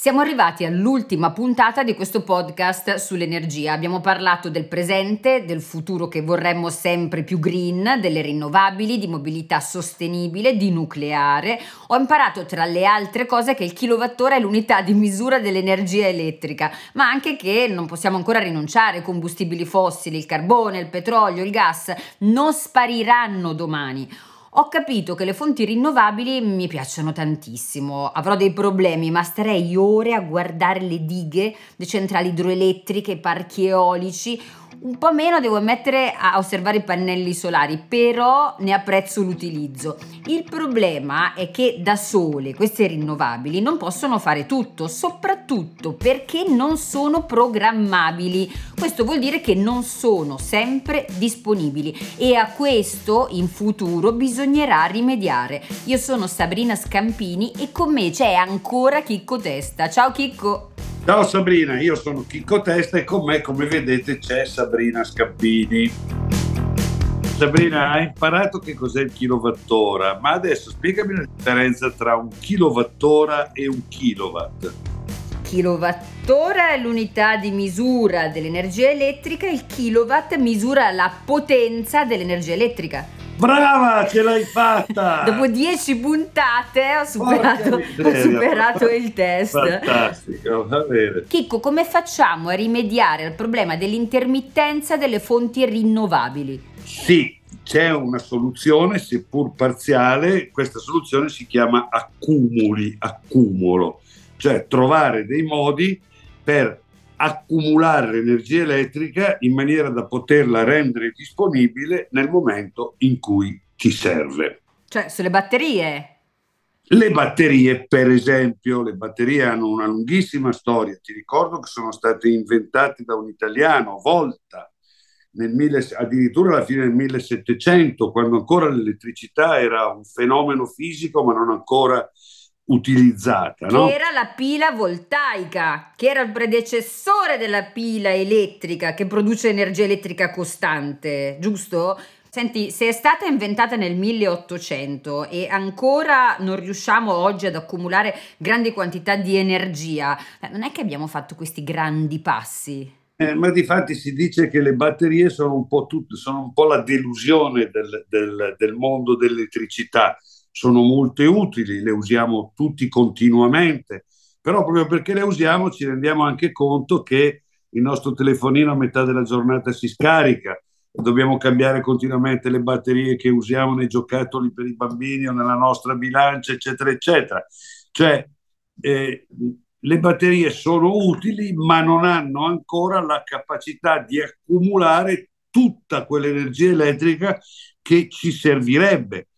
Siamo arrivati all'ultima puntata di questo podcast sull'energia. Abbiamo parlato del presente, del futuro che vorremmo sempre più green, delle rinnovabili, di mobilità sostenibile, di nucleare. Ho imparato tra le altre cose che il kilowattora è l'unità di misura dell'energia elettrica, ma anche che non possiamo ancora rinunciare ai combustibili fossili, il carbone, il petrolio, il gas, non spariranno domani ho capito che le fonti rinnovabili mi piacciono tantissimo. Avrò dei problemi, ma starei ore a guardare le dighe, le centrali idroelettriche, i parchi eolici un po' meno devo mettere a osservare i pannelli solari, però ne apprezzo l'utilizzo. Il problema è che da sole queste rinnovabili non possono fare tutto, soprattutto perché non sono programmabili. Questo vuol dire che non sono sempre disponibili e a questo in futuro bisognerà rimediare. Io sono Sabrina Scampini e con me c'è ancora Chicco Testa. Ciao Chicco! Ciao Sabrina, io sono Chicco Testa e con me, come vedete, c'è Sabrina Scappini. Sabrina, hai imparato che cos'è il kilowattora, ma adesso spiegami la differenza tra un kilowattora e un kilowatt. Kilowattora è l'unità di misura dell'energia elettrica, il kilowatt misura la potenza dell'energia elettrica. Brava, ce l'hai fatta! Dopo dieci puntate ho superato, ho superato il test. Fantastico, va bene. Chicco, come facciamo a rimediare al problema dell'intermittenza delle fonti rinnovabili? Sì, c'è una soluzione, seppur parziale, questa soluzione si chiama accumuli, accumulo, cioè trovare dei modi per accumulare l'energia elettrica in maniera da poterla rendere disponibile nel momento in cui ti serve. Cioè sulle batterie? Le batterie, per esempio, le batterie hanno una lunghissima storia. Ti ricordo che sono state inventate da un italiano, Volta, nel mille, addirittura alla fine del 1700, quando ancora l'elettricità era un fenomeno fisico, ma non ancora utilizzata. Che no? era la pila voltaica, che era il predecessore della pila elettrica che produce energia elettrica costante, giusto? Senti, se è stata inventata nel 1800 e ancora non riusciamo oggi ad accumulare grandi quantità di energia, non è che abbiamo fatto questi grandi passi? Eh, ma di fatti si dice che le batterie sono un po', tutte, sono un po la delusione del, del, del mondo dell'elettricità sono molto utili, le usiamo tutti continuamente, però proprio perché le usiamo ci rendiamo anche conto che il nostro telefonino a metà della giornata si scarica, dobbiamo cambiare continuamente le batterie che usiamo nei giocattoli per i bambini o nella nostra bilancia, eccetera, eccetera. Cioè, eh, le batterie sono utili, ma non hanno ancora la capacità di accumulare tutta quell'energia elettrica che ci servirebbe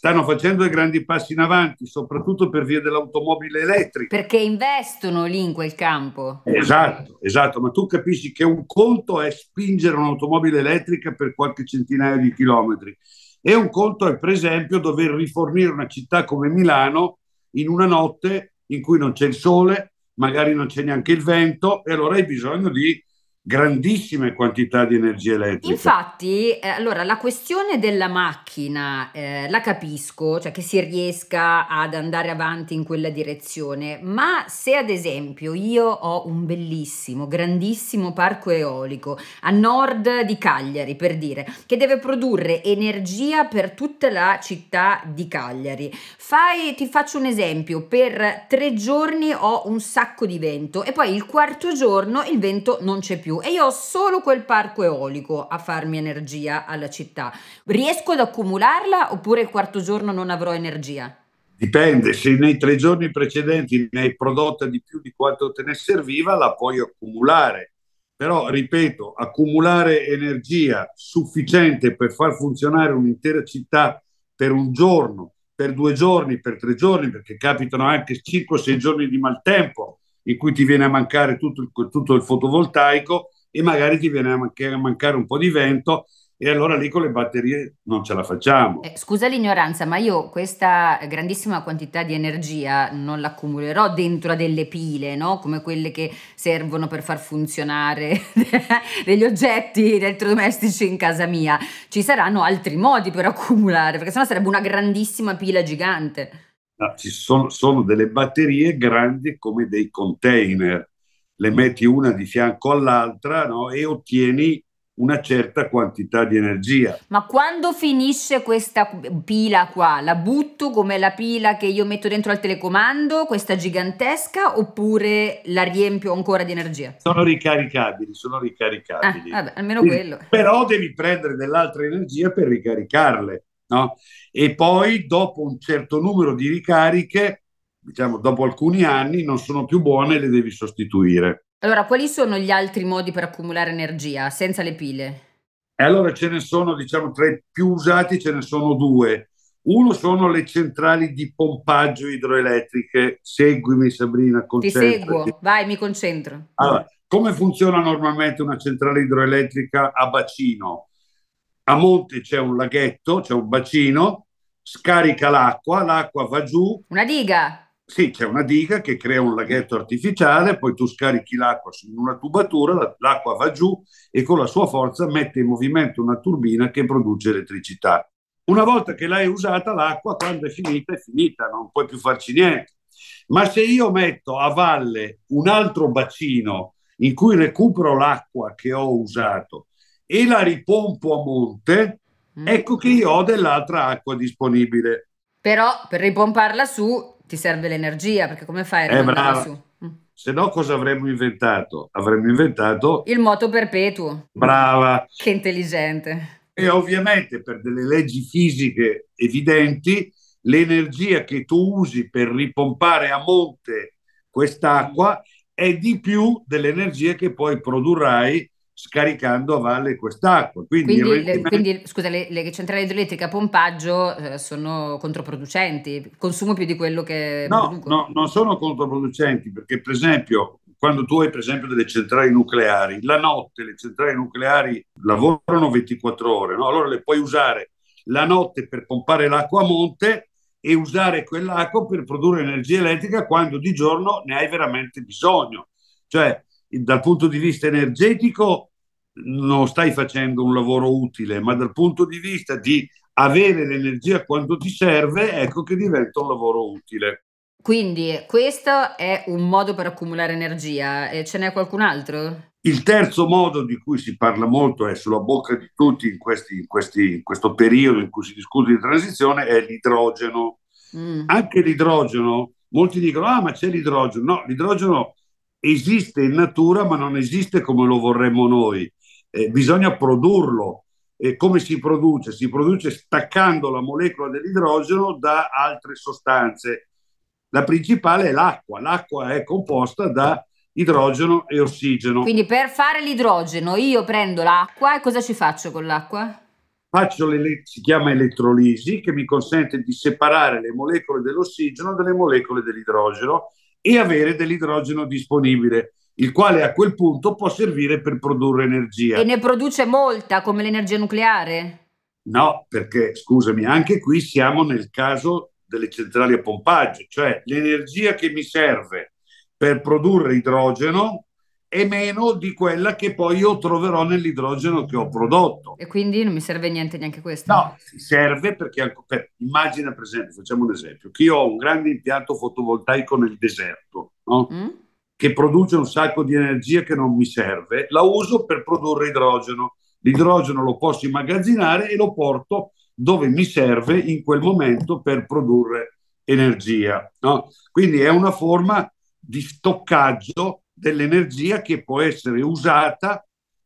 stanno facendo dei grandi passi in avanti, soprattutto per via dell'automobile elettrica. Perché investono lì in quel campo. Esatto, esatto, ma tu capisci che un conto è spingere un'automobile elettrica per qualche centinaio di chilometri e un conto è, per esempio, dover rifornire una città come Milano in una notte in cui non c'è il sole, magari non c'è neanche il vento e allora hai bisogno di grandissime quantità di energia elettrica. Infatti, eh, allora la questione della macchina eh, la capisco, cioè che si riesca ad andare avanti in quella direzione, ma se ad esempio io ho un bellissimo, grandissimo parco eolico a nord di Cagliari, per dire, che deve produrre energia per tutta la città di Cagliari, fai, ti faccio un esempio, per tre giorni ho un sacco di vento e poi il quarto giorno il vento non c'è più più e io ho solo quel parco eolico a farmi energia alla città. Riesco ad accumularla oppure il quarto giorno non avrò energia? Dipende, se nei tre giorni precedenti ne hai prodotta di più di quanto te ne serviva, la puoi accumulare. Però, ripeto, accumulare energia sufficiente per far funzionare un'intera città per un giorno, per due giorni, per tre giorni, perché capitano anche 5-6 giorni di maltempo, in cui ti viene a mancare tutto il, tutto il fotovoltaico e magari ti viene a mancare, a mancare un po' di vento e allora lì con le batterie non ce la facciamo. Eh, scusa l'ignoranza, ma io questa grandissima quantità di energia non l'accumulerò dentro a delle pile, no? Come quelle che servono per far funzionare degli oggetti elettrodomestici in casa mia. Ci saranno altri modi per accumulare, perché sennò sarebbe una grandissima pila gigante. No, ci sono, sono delle batterie grandi come dei container, le metti una di fianco all'altra no? e ottieni una certa quantità di energia. Ma quando finisce questa pila qua, la butto come la pila che io metto dentro al telecomando, questa gigantesca, oppure la riempio ancora di energia? Sono ricaricabili, sono ricaricabili. Ah, vabbè, almeno quello. Però devi prendere dell'altra energia per ricaricarle, no? E poi dopo un certo numero di ricariche, diciamo dopo alcuni anni, non sono più buone e le devi sostituire. Allora, quali sono gli altri modi per accumulare energia senza le pile? E allora ce ne sono, diciamo, tra i più usati ce ne sono due. Uno sono le centrali di pompaggio idroelettriche. Seguimi Sabrina, Ti seguo, vai, mi concentro. Allora, come funziona normalmente una centrale idroelettrica a bacino? A monte c'è un laghetto, c'è un bacino, scarica l'acqua, l'acqua va giù. Una diga. Sì, c'è una diga che crea un laghetto artificiale, poi tu scarichi l'acqua su una tubatura, l'acqua va giù e con la sua forza mette in movimento una turbina che produce elettricità. Una volta che l'hai usata, l'acqua quando è finita è finita, non puoi più farci niente. Ma se io metto a valle un altro bacino in cui recupero l'acqua che ho usato e la ripompo a monte, mm. ecco che io ho dell'altra acqua disponibile. Però per ripomparla su ti serve l'energia, perché come fai a rimandarla su? Mm. Se no cosa avremmo inventato? Avremmo inventato... Il moto perpetuo. Brava. Che intelligente. E ovviamente per delle leggi fisiche evidenti, l'energia che tu usi per ripompare a monte quest'acqua è di più dell'energia che poi produrrai scaricando a valle quest'acqua. Quindi, quindi, rendimento... quindi scusa, le, le, centrali idroelettriche a pompaggio eh, sono controproducenti, consumo più di quello che no, producono. No, non sono controproducenti perché per esempio quando tu hai per esempio delle centrali nucleari, la notte le centrali nucleari lavorano 24 ore, no? allora le puoi usare la notte per pompare l'acqua a monte e usare quell'acqua per produrre energia elettrica quando di giorno ne hai veramente bisogno. Cioè, dal punto di vista energetico non stai facendo un lavoro utile, ma dal punto di vista di avere l'energia quando ti serve, ecco che diventa un lavoro utile. Quindi questo è un modo per accumulare energia e ce n'è qualcun altro? Il terzo modo di cui si parla molto è sulla bocca di tutti in, questi, in, questi, in questo periodo in cui si discute di transizione è l'idrogeno. Mm. Anche l'idrogeno, molti dicono ah ma c'è l'idrogeno. No, l'idrogeno esiste in natura ma non esiste come lo vorremmo noi eh, bisogna produrlo. E come si produce? Si produce staccando la molecola dell'idrogeno da altre sostanze. La principale è l'acqua. L'acqua è composta da idrogeno e ossigeno. Quindi per fare l'idrogeno io prendo l'acqua e cosa ci faccio con l'acqua? Faccio le, si chiama elettrolisi che mi consente di separare le molecole dell'ossigeno dalle molecole dell'idrogeno e avere dell'idrogeno disponibile il quale a quel punto può servire per produrre energia. E ne produce molta come l'energia nucleare? No, perché scusami, anche qui siamo nel caso delle centrali a pompaggio, cioè l'energia che mi serve per produrre idrogeno è meno di quella che poi io troverò nell'idrogeno che ho prodotto. E quindi non mi serve niente neanche questo? No, serve perché, per, immagina per esempio, facciamo un esempio, che io ho un grande impianto fotovoltaico nel deserto, no? Mm? Che produce un sacco di energia che non mi serve, la uso per produrre idrogeno. L'idrogeno lo posso immagazzinare e lo porto dove mi serve in quel momento per produrre energia. No? Quindi è una forma di stoccaggio dell'energia che può essere usata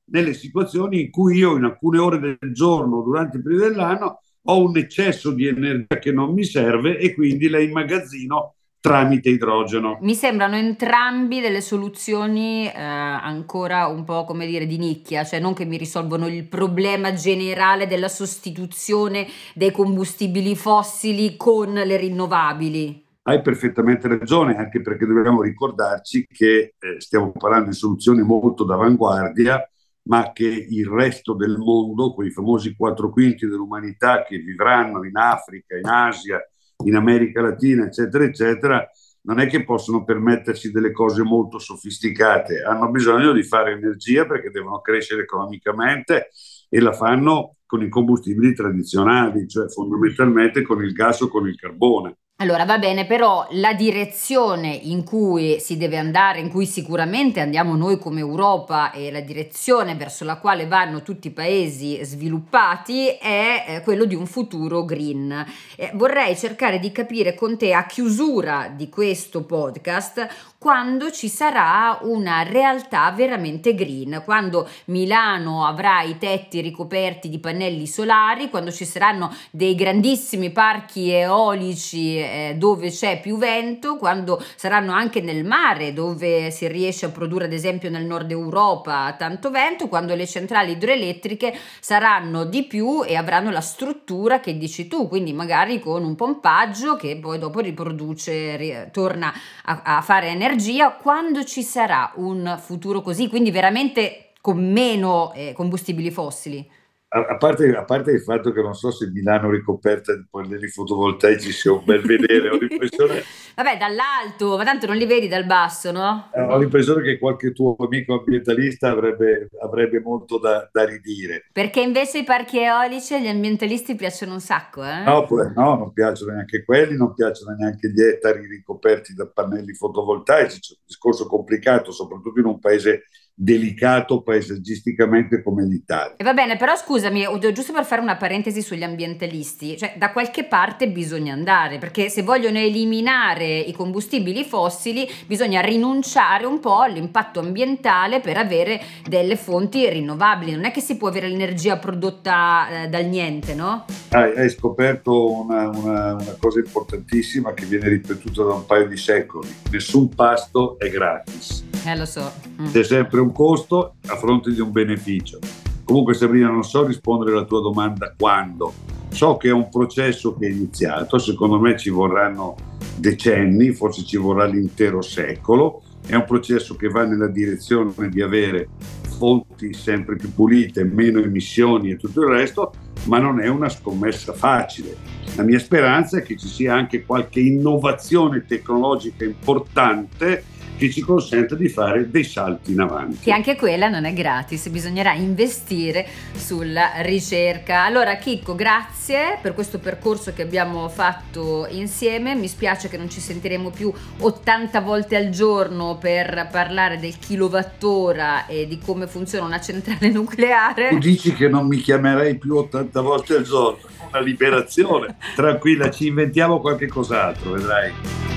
nelle situazioni in cui io in alcune ore del giorno durante il periodo dell'anno ho un eccesso di energia che non mi serve e quindi la immagazzino tramite idrogeno. Mi sembrano entrambi delle soluzioni eh, ancora un po' come dire di nicchia, cioè non che mi risolvono il problema generale della sostituzione dei combustibili fossili con le rinnovabili. Hai perfettamente ragione, anche perché dobbiamo ricordarci che eh, stiamo parlando di soluzioni molto d'avanguardia, ma che il resto del mondo, quei famosi quattro quinti dell'umanità che vivranno in Africa, in Asia, in America Latina, eccetera, eccetera, non è che possono permettersi delle cose molto sofisticate, hanno bisogno di fare energia perché devono crescere economicamente e la fanno con i combustibili tradizionali, cioè fondamentalmente con il gas o con il carbone. Allora va bene, però la direzione in cui si deve andare, in cui sicuramente andiamo noi come Europa e la direzione verso la quale vanno tutti i paesi sviluppati è eh, quello di un futuro green. Eh, vorrei cercare di capire con te a chiusura di questo podcast quando ci sarà una realtà veramente green, quando Milano avrà i tetti ricoperti di pannelli solari, quando ci saranno dei grandissimi parchi eolici eh, dove c'è più vento, quando saranno anche nel mare dove si riesce a produrre ad esempio nel nord Europa tanto vento, quando le centrali idroelettriche saranno di più e avranno la struttura che dici tu, quindi magari con un pompaggio che poi dopo riproduce, torna a, a fare energia quando ci sarà un futuro così, quindi veramente con meno eh, combustibili fossili? A, parte, a, parte, il fatto che non so se Milano ricoperta di pannelli fotovoltaici sia un bel vedere, ho l'impressione... Vabbè, dall'alto, ma tanto non li vedi dal basso, no? Eh, ho l'impressione che qualche tuo amico ambientalista avrebbe, avrebbe molto da, da, ridire. Perché invece i parchi eolici agli ambientalisti piacciono un sacco, eh? No, no, non piacciono neanche quelli, non piacciono neanche gli ettari ricoperti da pannelli fotovoltaici, c'è un discorso complicato, soprattutto in un paese delicato paesaggisticamente come l'Italia. E va bene, però scusami, giusto per fare una parentesi sugli ambientalisti, cioè da qualche parte bisogna andare, perché se vogliono eliminare i combustibili fossili bisogna rinunciare un po' all'impatto ambientale per avere delle fonti rinnovabili, non è che si può avere l'energia prodotta eh, dal niente, no? Hai, hai scoperto una, una, una cosa importantissima che viene ripetuta da un paio di secoli, nessun pasto è gratis. Eh, lo so. Mm. C'è sempre un costo a fronte di un beneficio. Comunque Sabrina, non so rispondere alla tua domanda quando. So che è un processo che è iniziato, secondo me ci vorranno decenni, forse ci vorrà l'intero secolo. È un processo che va nella direzione di avere fonti sempre più pulite, meno emissioni e tutto il resto, ma non è una scommessa facile. La mia speranza è che ci sia anche qualche innovazione tecnologica importante che ci consente di fare dei salti in avanti. E anche quella non è gratis, bisognerà investire sulla ricerca. Allora Chicco, grazie per questo percorso che abbiamo fatto insieme. Mi spiace che non ci sentiremo più 80 volte al giorno per parlare del kilowattora e di come funziona una centrale nucleare. Tu dici che non mi chiamerai più 80 volte al giorno, una liberazione. Tranquilla, ci inventiamo qualche cos'altro, vedrai.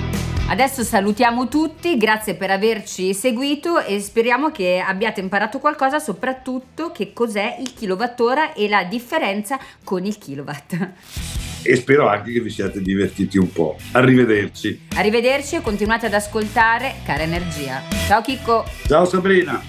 Adesso salutiamo tutti, grazie per averci seguito e speriamo che abbiate imparato qualcosa, soprattutto che cos'è il kilowattora e la differenza con il kilowatt. E spero anche che vi siate divertiti un po'. Arrivederci. Arrivederci e continuate ad ascoltare Cara Energia. Ciao Chicco. Ciao Sabrina.